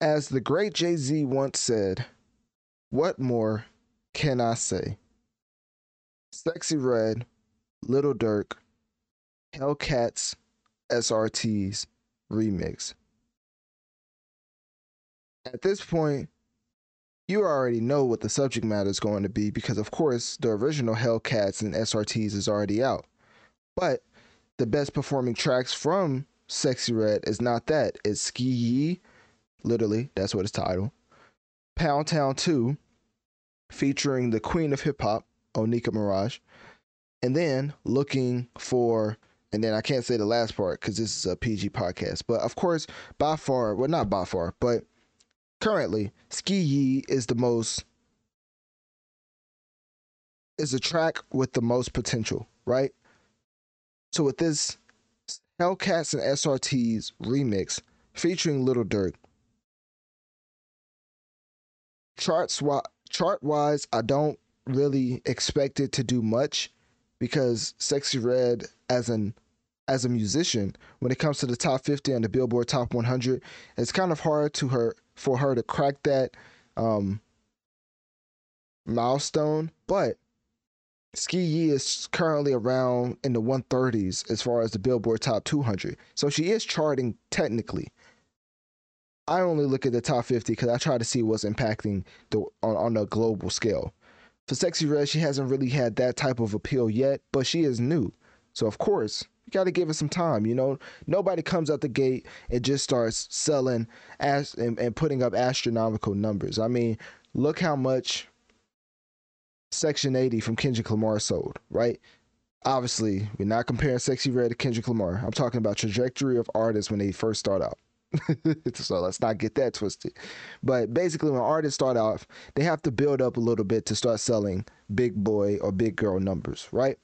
As the great Jay Z once said, what more can I say? Sexyy Red, Little Durk, Hellcats, SRTs remix. At this point, you already know what the subject matter is going to be because, of course, the original Hellcats and SRTs is already out. But the best performing tracks from Sexyy Red is not that. It's SkeeYee literally, that's what it's titled. Pound Town 2, featuring the queen of hip hop, Onika Maraj. And then looking for, and then I can't say the last part because this is a PG podcast, but of course, by far, well, not by far, but currently, SkeeYee is the most, is a track with the most potential, right? So with this Hellcats and SRTs remix featuring Little Durk, charts chart wise, I don't really expect it to do much because Sexyy Red as an as a musician, when it comes to the top 50 and the Billboard Top 100, it's kind of hard to her for her to crack that um, milestone. But SkeeYee is currently around in the 130s as far as the Billboard Top 200, so she is charting technically. I only look at the top 50 because I try to see what's impacting the on, on a global scale. For Sexyy Red, she hasn't really had that type of appeal yet, but she is new. So of course, you got to give it some time. You know, nobody comes out the gate and just starts selling as and, and putting up astronomical numbers. I mean, look how much Section 80 from Kendrick Lamar sold, right? Obviously, we're not comparing Sexyy Red to Kendrick Lamar. I'm talking about trajectory of artists when they first start out. so let's not get that twisted. But basically, when artists start off, they have to build up a little bit to start selling big boy or big girl numbers, right?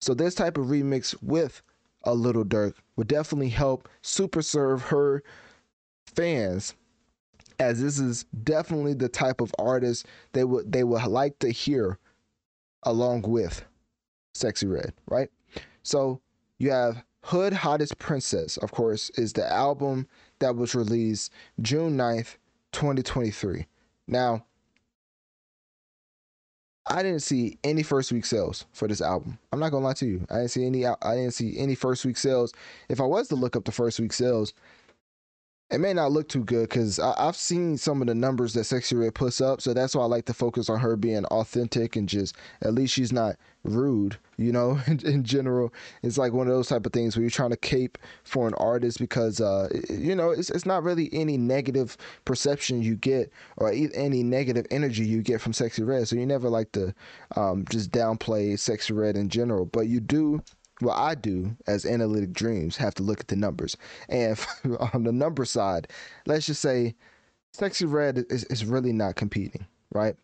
So this type of remix with a little Durk would definitely help super serve her fans as this is definitely the type of artist they would they would like to hear along with Sexyy Red, right? So you have Hood Hottest Princess, of course, is the album that was released June 9th, 2023. Now, I didn't see any first week sales for this album. I'm not gonna lie to you. I didn't see any. I didn't see any first week sales. If I was to look up the first week sales, it may not look too good because I've seen some of the numbers that Sexyy Red puts up. So that's why I like to focus on her being authentic and just at least she's not rude, you know, in, in general. It's like one of those type of things where you're trying to cape for an artist because, uh, you know, it's, it's not really any negative perception you get or any negative energy you get from Sexyy Red. So you never like to um, just downplay Sexyy Red in general, but you do well, I do as Analytic Dreamz have to look at the numbers. And on the number side, let's just say Sexyy Red is, is really not competing, right?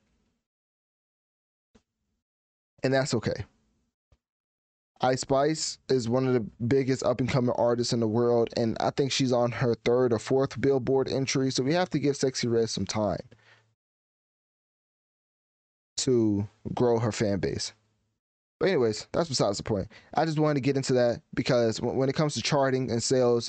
And that's okay. Ice Spice is one of the biggest up and coming artists in the world, and I think she's on her third or fourth Billboard entry, so we have to give Sexyy Red some time to grow her fan base. But anyways, that's besides the point. I just wanted to get into that because when it comes to charting and sales,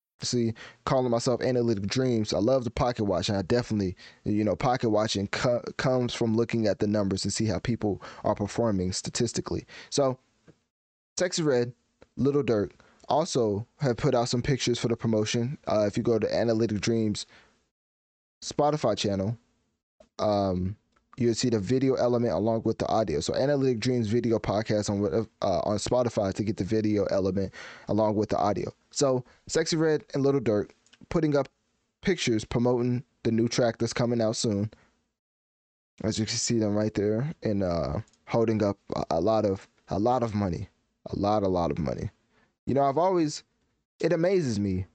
see calling myself Analytic Dreamz. I love the pocket watch, and i definitely you know pocket watching co- comes from looking at the numbers and see how people are performing statistically. So Sexyy Red little Durk also have put out some pictures for the promotion. Uh, if you go to Analytic Dreamz spotify channel um, you'll see the video element along with the audio. So Analytic Dreamz video podcast on uh, on Spotify to get the video element along with the audio. So Sexyy Red and Little Durk putting up pictures promoting the new track that's coming out soon. As you can see them right there and uh, holding up a, a lot of a lot of money, a lot a lot of money. You know, I've always it amazes me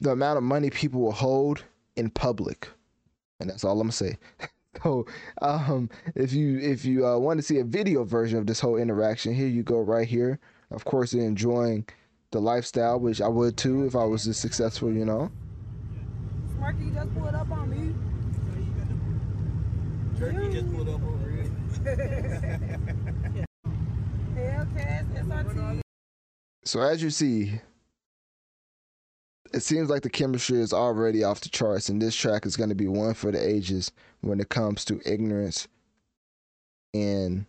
the amount of money people will hold in public. And that's all I'm gonna say. So, um, if you if you uh, want to see a video version of this whole interaction, here you go right here. Of course, enjoying the lifestyle, which I would too if I was this successful, you know. Smarky just pulled up on me. Turkey just pulled up over here. Hellcat, SRT. So as you see, it seems like the chemistry is already off the charts, and this track is going to be one for the ages when it comes to ignorance and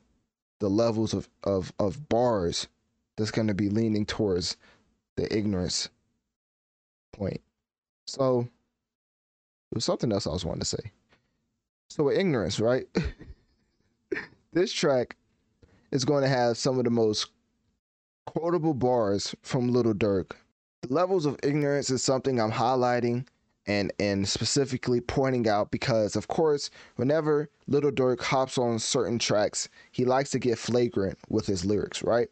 the levels of, of, of bars that's going to be leaning towards the ignorance point. So, there's something else I was wanting to say. So, with ignorance, right? this track is going to have some of the most quotable bars from Little the levels of ignorance is something I'm highlighting and and specifically pointing out because of course whenever Little Durk hops on certain tracks, he likes to get flagrant with his lyrics, right?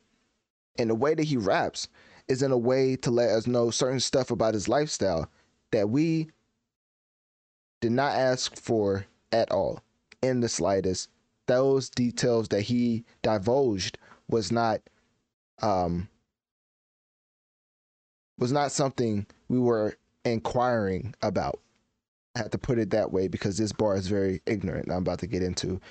And the way that he raps is in a way to let us know certain stuff about his lifestyle that we did not ask for at all in the slightest. Those details that he divulged was not um was not something we were inquiring about. I had to put it that way because this bar is very ignorant. I'm about to get into.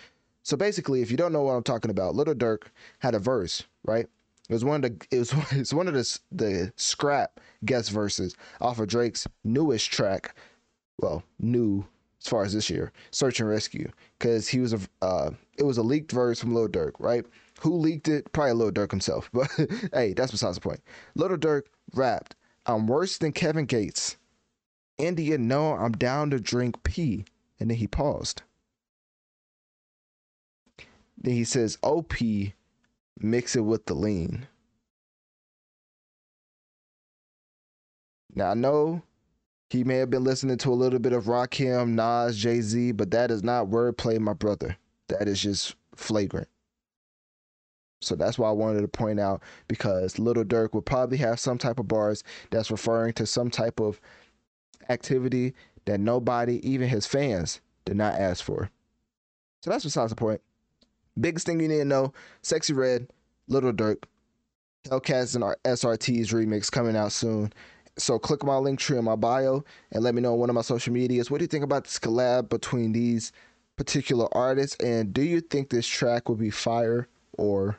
So basically, if you don't know what I'm talking about, Little Durk had a verse, right? It was one of the it was it's one of the the scrap guest verses off of Drake's newest track. Well, new as far as this year, Search and Rescue, because he was a uh, it was a leaked verse from Lil Durk, right? Who leaked it? Probably Lil Durk himself, but hey, that's besides the point. Little Durk rapped, I'm worse than Kevin Gates. India, no, I'm down to drink pee. And then he paused. Then he says, OP, mix it with the lean. Now I know he may have been listening to a little bit of Rakim, Nas, Jay Z, but that is not wordplay, my brother. That is just flagrant. So that's why I wanted to point out because Little Durk would probably have some type of bars that's referring to some type of activity that nobody, even his fans, did not ask for. So that's besides the point. Biggest thing you need to know Sexyy Red, Little Durk, Hellcats and our SRT's remix coming out soon. So click my Linktree in my bio and let me know on one of my social medias. What do you think about this collab between these particular artists? And do you think this track will be fire or